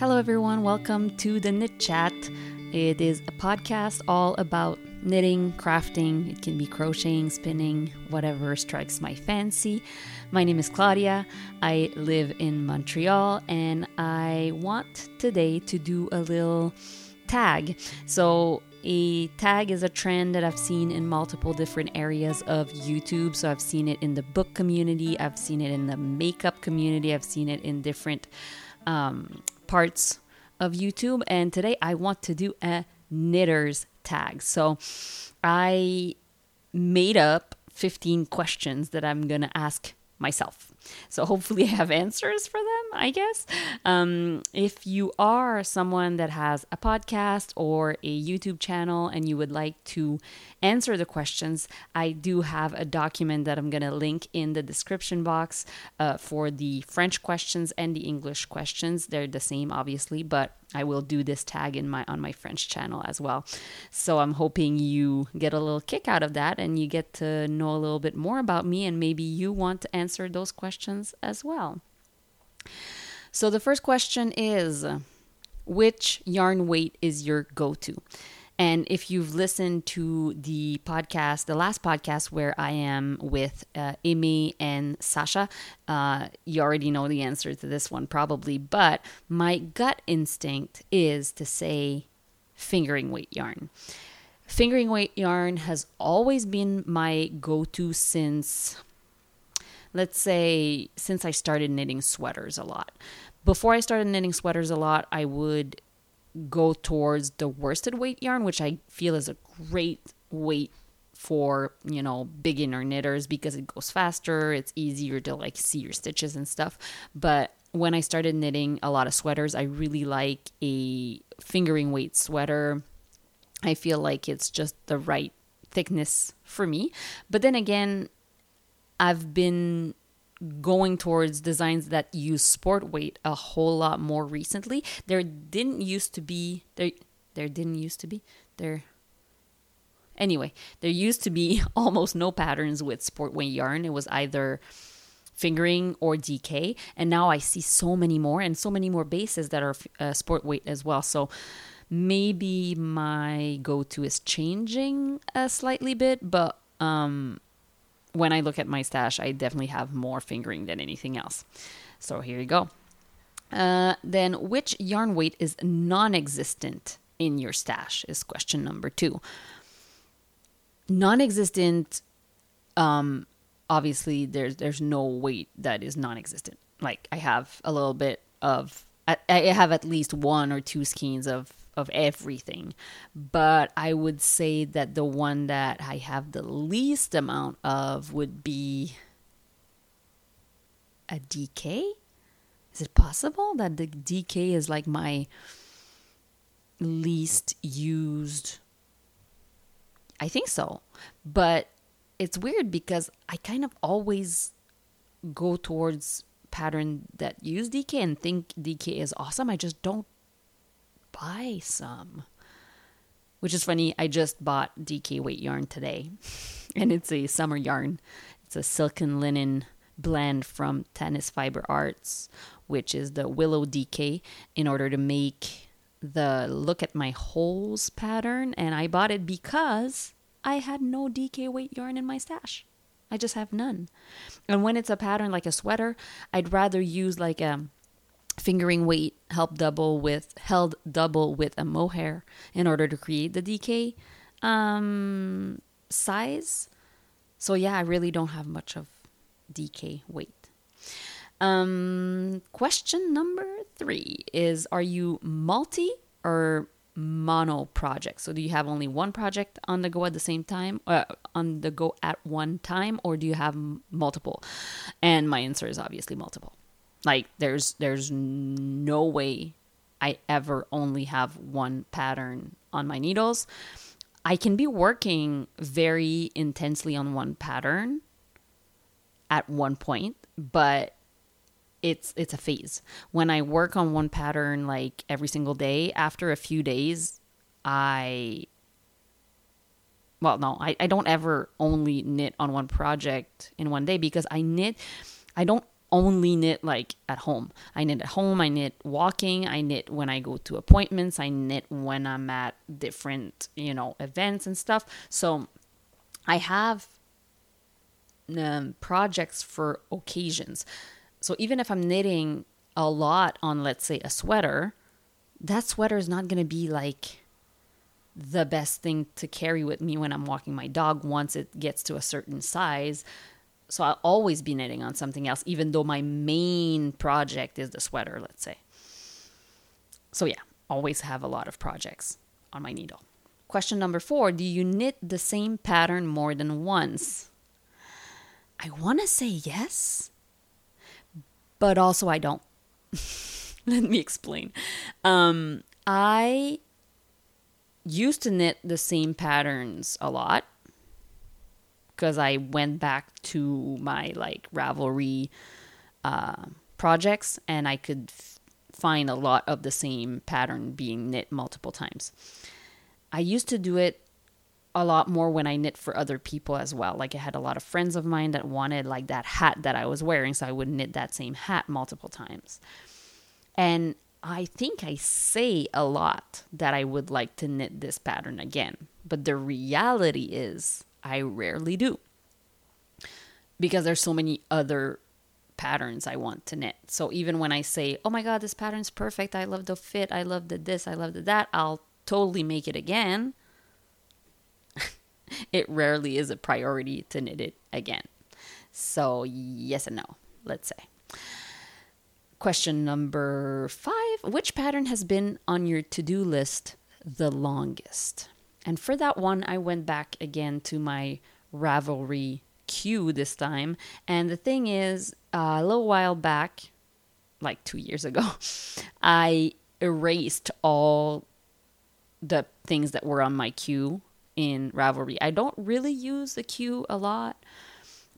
Hello, everyone. Welcome to the Knit Chat. It is a podcast all about knitting, crafting. It can be crocheting, spinning, whatever strikes my fancy. My name is Claudia. I live in Montreal and I want today to do a little tag. So, a tag is a trend that I've seen in multiple different areas of YouTube. So, I've seen it in the book community, I've seen it in the makeup community, I've seen it in different um, parts of YouTube. And today I want to do a knitters tag. So, I made up 15 questions that I'm going to ask myself. So hopefully I have answers for them, I guess. Um, if you are someone that has a podcast or a YouTube channel and you would like to answer the questions, I do have a document that I'm going to link in the description box uh, for the French questions and the English questions. They're the same, obviously, but I will do this tag in my on my French channel as well. So I'm hoping you get a little kick out of that and you get to know a little bit more about me and maybe you want to answer those questions as well. So the first question is which yarn weight is your go-to? And if you've listened to the podcast, the last podcast where I am with uh, Amy and Sasha, uh, you already know the answer to this one probably. But my gut instinct is to say fingering weight yarn. Fingering weight yarn has always been my go to since, let's say, since I started knitting sweaters a lot. Before I started knitting sweaters a lot, I would go towards the worsted weight yarn, which I feel is a great weight for you know beginner knitters because it goes faster it's easier to like see your stitches and stuff. But when i started knitting a lot of sweaters i really like a fingering weight sweater. I feel like it's just the right thickness for me. But then again i've been going towards designs that use sport weight a whole lot more recently. There didn't used to be there there didn't used to be there anyway, there used to be almost no patterns with sport weight yarn. It was either fingering or DK, and now I see so many more and so many more bases that are uh, sport weight as well. So maybe my go-to is changing a slightly bit, but um when I look at my stash, I definitely have more fingering than anything else. So here you go. Uh, then, which yarn weight is non existent in your stash? Is question number two. Non existent, um, obviously, there's, there's no weight that is non existent. Like, I have a little bit of, I, I have at least one or two skeins of of everything. But I would say that the one that I have the least amount of would be a DK. Is it possible that the DK is like my least used? I think so. But it's weird because I kind of always go towards pattern that use DK and think DK is awesome. I just don't buy some. Which is funny, I just bought DK weight yarn today. and it's a summer yarn. It's a silken linen blend from Tanis Fiber Arts, which is the Willow DK, in order to make the look at my holes pattern. And I bought it because I had no DK weight yarn in my stash. I just have none. And when it's a pattern like a sweater, I'd rather use like a fingering weight help double with held double with a mohair in order to create the DK um, size. So yeah, I really don't have much of DK weight. Um, question number three is: Are you multi or mono project? So do you have only one project on the go at the same time, uh, on the go at one time, or do you have multiple? And my answer is obviously multiple. Like there's there's no way I ever only have one pattern on my needles. I can be working very intensely on one pattern at one point, but it's it's a phase. When I work on one pattern like every single day, after a few days, I well, no, I, I don't ever only knit on one project in one day because I knit I don't only knit like at home. I knit at home, I knit walking, I knit when I go to appointments, I knit when I'm at different, you know, events and stuff. So I have um, projects for occasions. So even if I'm knitting a lot on, let's say, a sweater, that sweater is not going to be like the best thing to carry with me when I'm walking my dog once it gets to a certain size. So I'll always be knitting on something else, even though my main project is the sweater, let's say. So yeah, always have a lot of projects on my needle. Question number four Do you knit the same pattern more than once? I want to say yes, but also I don't. Let me explain. Um, I used to knit the same patterns a lot because I went back to my like Ravelry uh, projects and I could f- find a lot of the same pattern being knit multiple times. I used to do it a lot more when I knit for other people as well. Like I had a lot of friends of mine that wanted like that hat that I was wearing, so I would knit that same hat multiple times. And I think I say a lot that I would like to knit this pattern again, but the reality is I rarely do. Because there's so many other patterns I want to knit. So even when I say, "Oh my god, this pattern's perfect. I love the fit. I love the this. I love the that." I'll totally make it again it rarely is a priority to knit it again. So, yes and no, let's say. Question number five Which pattern has been on your to do list the longest? And for that one, I went back again to my Ravelry queue this time. And the thing is, uh, a little while back, like two years ago, I erased all the things that were on my queue in Ravelry. I don't really use the queue a lot,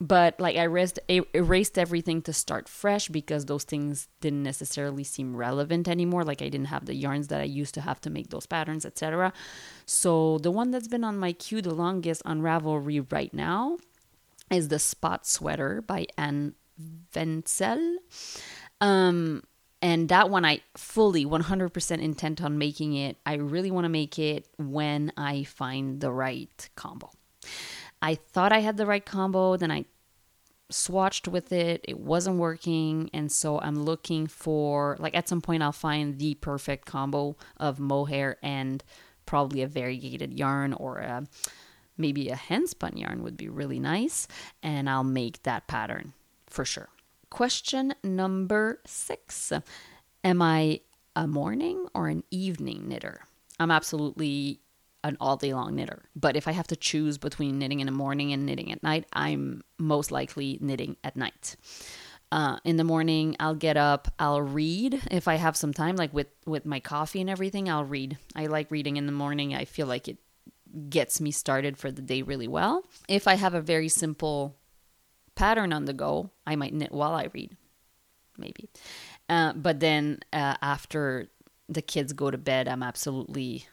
but like I erased, erased everything to start fresh because those things didn't necessarily seem relevant anymore. Like I didn't have the yarns that I used to have to make those patterns, etc. So the one that's been on my queue the longest on Ravelry right now is the Spot Sweater by Anne Ventzel. Um, and that one I fully 100% intent on making it. I really want to make it when I find the right combo. I thought I had the right combo, then I swatched with it, it wasn't working, and so I'm looking for like at some point I'll find the perfect combo of mohair and probably a variegated yarn or a maybe a handspun yarn would be really nice and I'll make that pattern for sure. Question number six Am I a morning or an evening knitter? I'm absolutely an all day long knitter. But if I have to choose between knitting in the morning and knitting at night, I'm most likely knitting at night. Uh, in the morning, I'll get up, I'll read if I have some time, like with with my coffee and everything. I'll read. I like reading in the morning. I feel like it gets me started for the day really well. If I have a very simple pattern on the go, I might knit while I read, maybe. Uh, but then uh, after the kids go to bed, I'm absolutely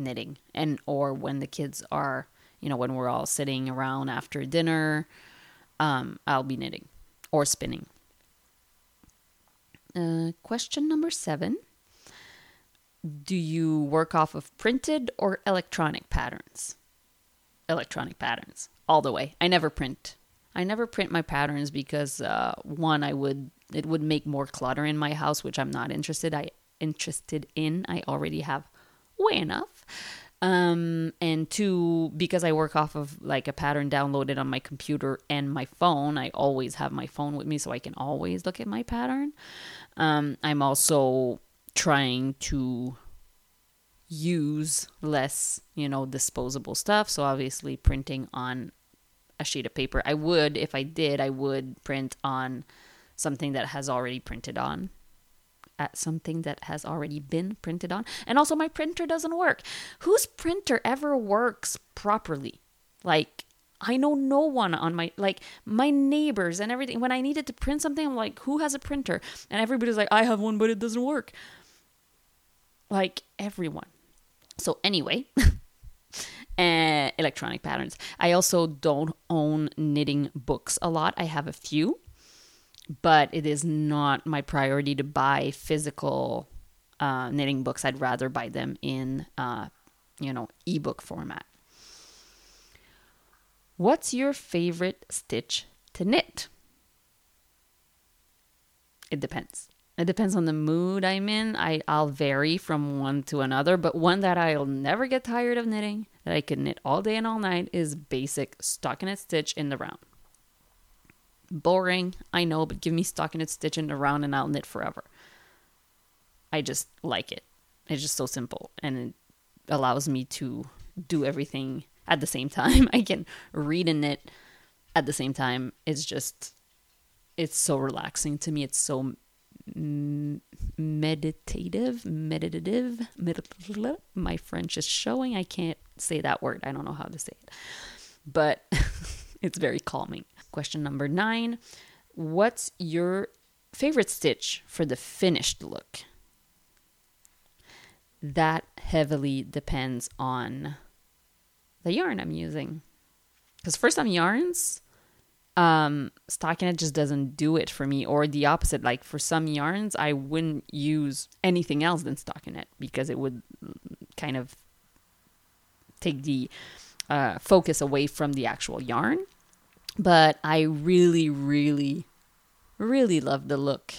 knitting, and or when the kids are, you know, when we're all sitting around after dinner, um, I'll be knitting or spinning. Uh, question number seven. Do you work off of printed or electronic patterns? Electronic patterns, all the way. I never print I never print my patterns because uh, one, I would it would make more clutter in my house, which I'm not interested. I interested in. I already have way enough. Um, and two, because I work off of like a pattern downloaded on my computer and my phone, I always have my phone with me so I can always look at my pattern. Um, I'm also trying to use less, you know, disposable stuff. So obviously printing on a sheet of paper. I would, if I did, I would print on something that has already printed on. At something that has already been printed on. And also, my printer doesn't work. Whose printer ever works properly? Like, I know no one on my like my neighbors and everything. When I needed to print something, I'm like, who has a printer? And everybody's like, I have one, but it doesn't work. Like everyone. So anyway, uh, electronic patterns. I also don't own knitting books a lot. I have a few, but it is not my priority to buy physical uh, knitting books. I'd rather buy them in, uh, you know, ebook format. What's your favorite stitch to knit? It depends. It depends on the mood I'm in. I, I'll vary from one to another, but one that I'll never get tired of knitting, that I can knit all day and all night, is basic stockinette stitch in the round. Boring, I know, but give me stockinette stitch in the round and I'll knit forever. I just like it. It's just so simple and it allows me to do everything at the same time. I can read and knit at the same time. It's just, it's so relaxing to me. It's so meditative, meditative, meditative. My French is showing. I can't say that word. I don't know how to say it, but it's very calming. Question number nine What's your favorite stitch for the finished look? That heavily depends on the yarn I'm using. Because for some yarns, um, stockinette just doesn't do it for me, or the opposite. Like for some yarns, I wouldn't use anything else than stockinette because it would kind of take the uh, focus away from the actual yarn. But I really, really, really love the look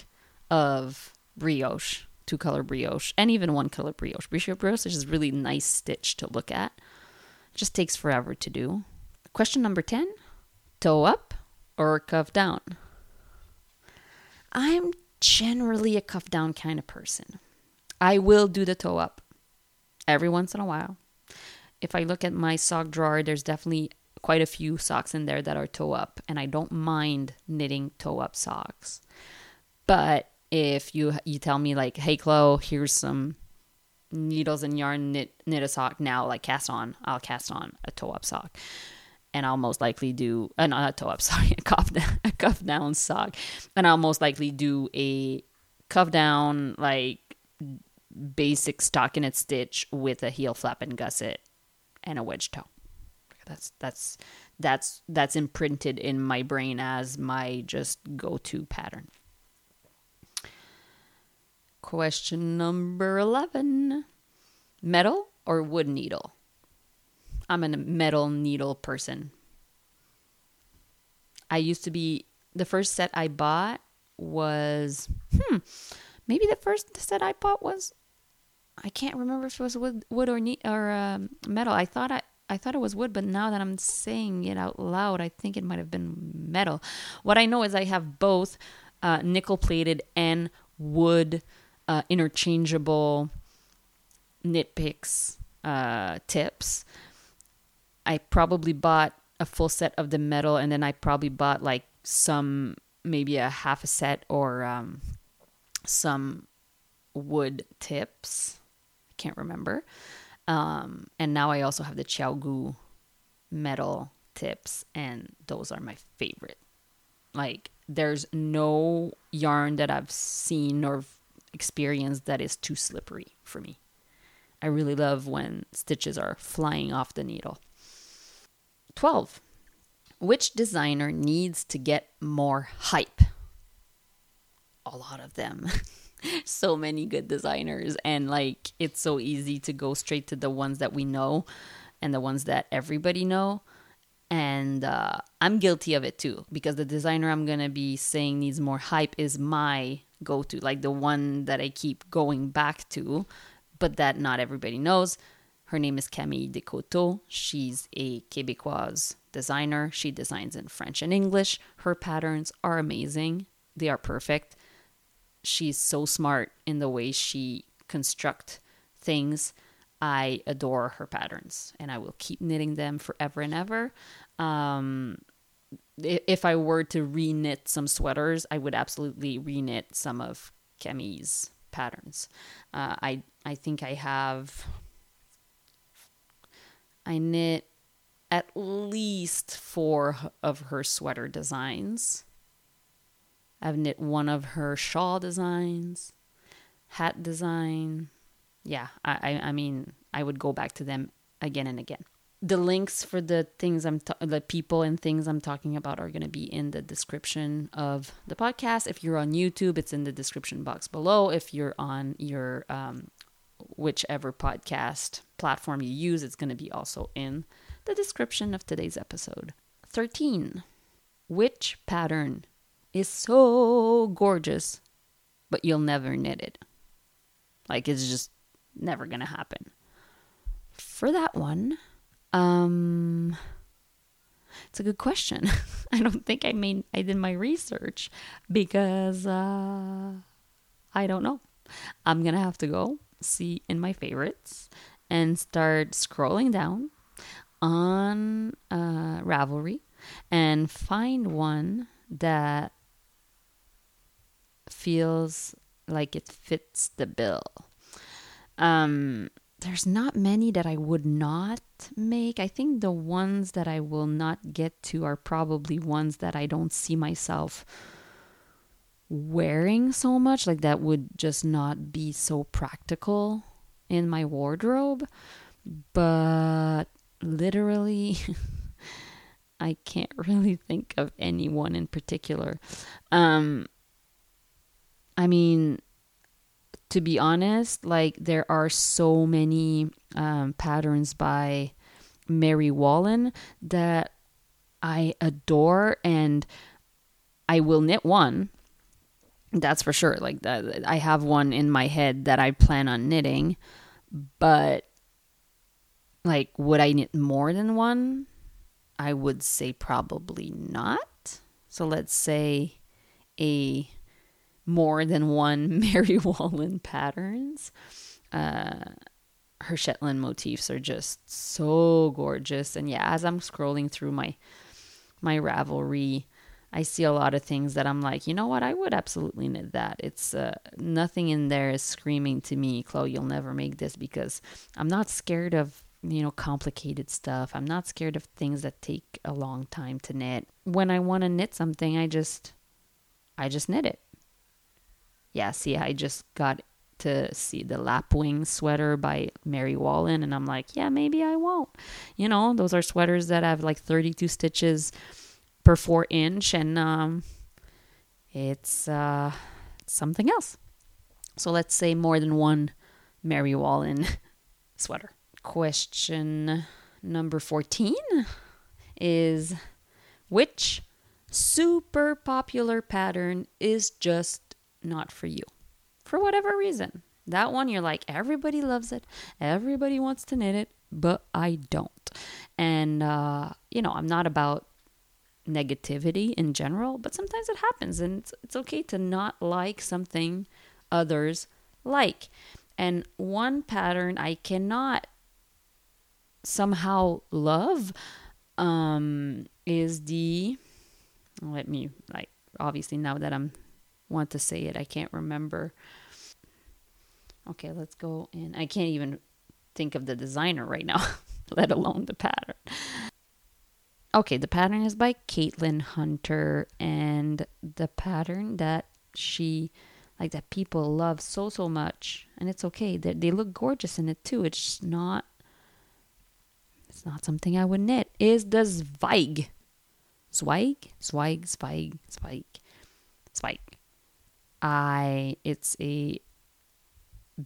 of brioche, two color brioche, and even one color brioche. Brioche brioche is just really nice stitch to look at. It just takes forever to do. Question number 10 toe up or cuff down? I'm generally a cuff down kind of person. I will do the toe up every once in a while. If I look at my sock drawer, there's definitely quite a few socks in there that are toe up, and I don't mind knitting toe up socks. But if you you tell me like, "Hey, Chloe, here's some needles and yarn, knit knit a sock now," like cast on, I'll cast on a toe up sock, and I'll most likely do uh, not a toe up, sorry, a cuff down, a cuff down sock, and I'll most likely do a cuff down like basic stockinette stitch with a heel flap and gusset and a wedge toe. That's that's that's that's imprinted in my brain as my just go-to pattern. Question number 11. Metal or wood needle? I'm a metal needle person. I used to be the first set I bought was hmm maybe the first set I bought was I can't remember if it was wood, wood or ne- or um, metal. I thought I I thought it was wood, but now that I'm saying it out loud, I think it might have been metal. What I know is I have both uh, nickel plated and wood uh, interchangeable Knit Picks uh, tips. I probably bought a full set of the metal, and then I probably bought like some, maybe a half a set or um, some wood tips. I can't remember. Um, and now I also have the ChiaoGoo metal tips, and those are my favorite. Like, there's no yarn that I've seen or experienced that is too slippery for me. I really love when stitches are flying off the needle. 12. Which designer needs to get more hype? A lot of them. so many good designers and like it's so easy to go straight to the ones that we know and the ones that everybody know. And uh, i'm guilty of it too because the designer i'm gonna be saying needs more hype is my go-to like the one that i keep going back to but that not everybody knows. Her name is Camille Descôteaux she's a quebecoise designer. She designs in french and english. Her patterns are amazing. They are perfect she's so smart in the way she construct things. I adore her patterns and I will keep knitting them forever and ever. Um, if I were to reknit some sweaters, I would absolutely reknit some of Camille's patterns. Uh, I I think I have I knit at least four of her sweater designs. I've knit one of her shawl designs, hat design. Yeah, I, I, I mean, I would go back to them again and again. the links for the things I'm ta- the people and things I'm talking about are going to be in the description of the podcast. If you're on YouTube, it's in the description box below. If you're on your um, whichever podcast platform you use, it's going to be also in the description of today's episode. 13. Which pattern is so gorgeous, but you'll never knit it? Like it's just never going to happen. For that one, um, it's a good question. I don't think I made I did my research because uh, I don't know. I'm gonna have to go see in my favorites and start scrolling down on uh, Ravelry and find one that feels like it fits the bill. Um, there's not many that I would not make. I think the ones that I will not get to are probably ones that I don't see myself wearing so much. Like that would just not be so practical in my wardrobe. But literally, I can't really think of anyone in particular. Um, I mean, to be honest, like there are so many um, patterns by Marie Wallin that I adore, and I will knit one. That's for sure. Like that, I have one in my head that I plan on knitting, but like, would I knit more than one? I would say probably not. So let's say a more than one Marie Wallin patterns. Uh, her Shetland motifs are just so gorgeous. And yeah, as I'm scrolling through my my Ravelry, I see a lot of things that I'm like, you know what, I would absolutely knit that. It's uh, nothing in there is screaming to me, Chloe, you'll never make this because I'm not scared of you know complicated stuff. I'm not scared of things that take a long time to knit. When I want to knit something, I just I just knit it yeah, see, I just got to see the lapwing sweater by Marie Wallin, and I'm like, yeah, maybe I won't. You know, those are sweaters that have like 32 stitches per four inch, and um, it's uh, something else. So let's say more than one Marie Wallin sweater. Question number 14 is which super popular pattern is just not for you for whatever reason. That one, you're like, everybody loves it, everybody wants to knit it, but I don't. And, uh, you know, I'm not about negativity in general, but sometimes it happens, and it's, it's okay to not like something others like. And one pattern I cannot somehow love um, is the. Let me, like, obviously, now that I'm want to say it. I can't remember. Okay, let's go in. I can't even think of the designer right now, let alone the pattern. Okay, the pattern is by Caitlin Hunter, and the pattern that she like that people love so so much, and it's okay. They they look gorgeous in it too. It's not. It's not something I would knit. Is the Zweig, Zweig, Zweig, Zweig, Zweig, Zweig. I it's a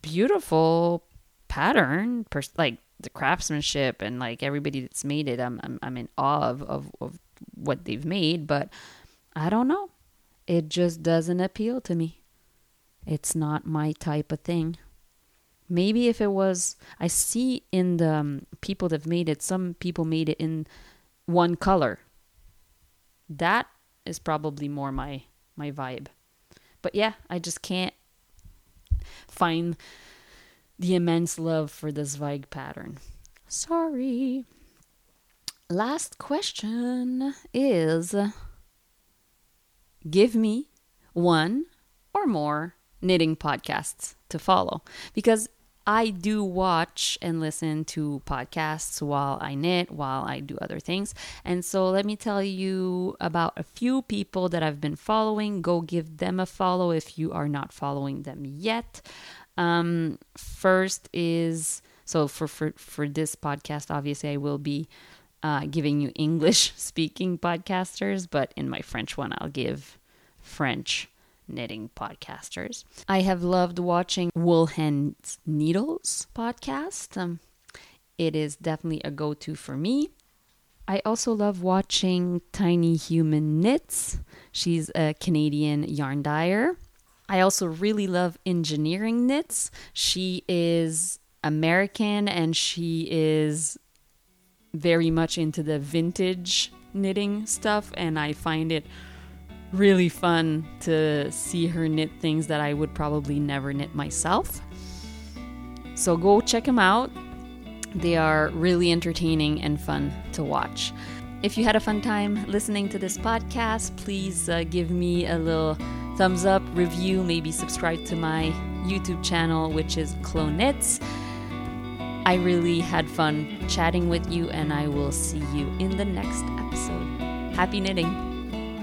beautiful pattern, like the craftsmanship and like everybody that's made it. I'm I'm, I'm in awe of, of of what they've made, but I don't know. It just doesn't appeal to me. It's not my type of thing. Maybe if it was, I see in the um, people that've made it, some people made it in one color. That is probably more my my vibe. But yeah, I just can't find the immense love for the Zweig pattern. Sorry. Last question is give me one or more knitting podcasts to follow because I do watch and listen to podcasts while I knit, while I do other things. And so let me tell you about a few people that I've been following. Go give them a follow if you are not following them yet. Um, first is So for for for this podcast, obviously, I will be uh, giving you English speaking podcasters, but in my French one, I'll give French knitting podcasters. I have loved watching Wool Hen's Needles podcast. Um, it is definitely a go to for me. I also love watching Tiny Human Knits. She's a Canadian yarn dyer. I also really love Engineering Knits. She is American and she is very much into the vintage knitting stuff, and I find it really fun to see her knit things that I would probably never knit myself. So go check them out. They are really entertaining and fun to watch. If you had a fun time listening to this podcast, please uh, give me a little thumbs up, review, maybe subscribe to my YouTube channel, which is Clonets. I really had fun chatting with you, and I will see you in the next episode. Happy knitting!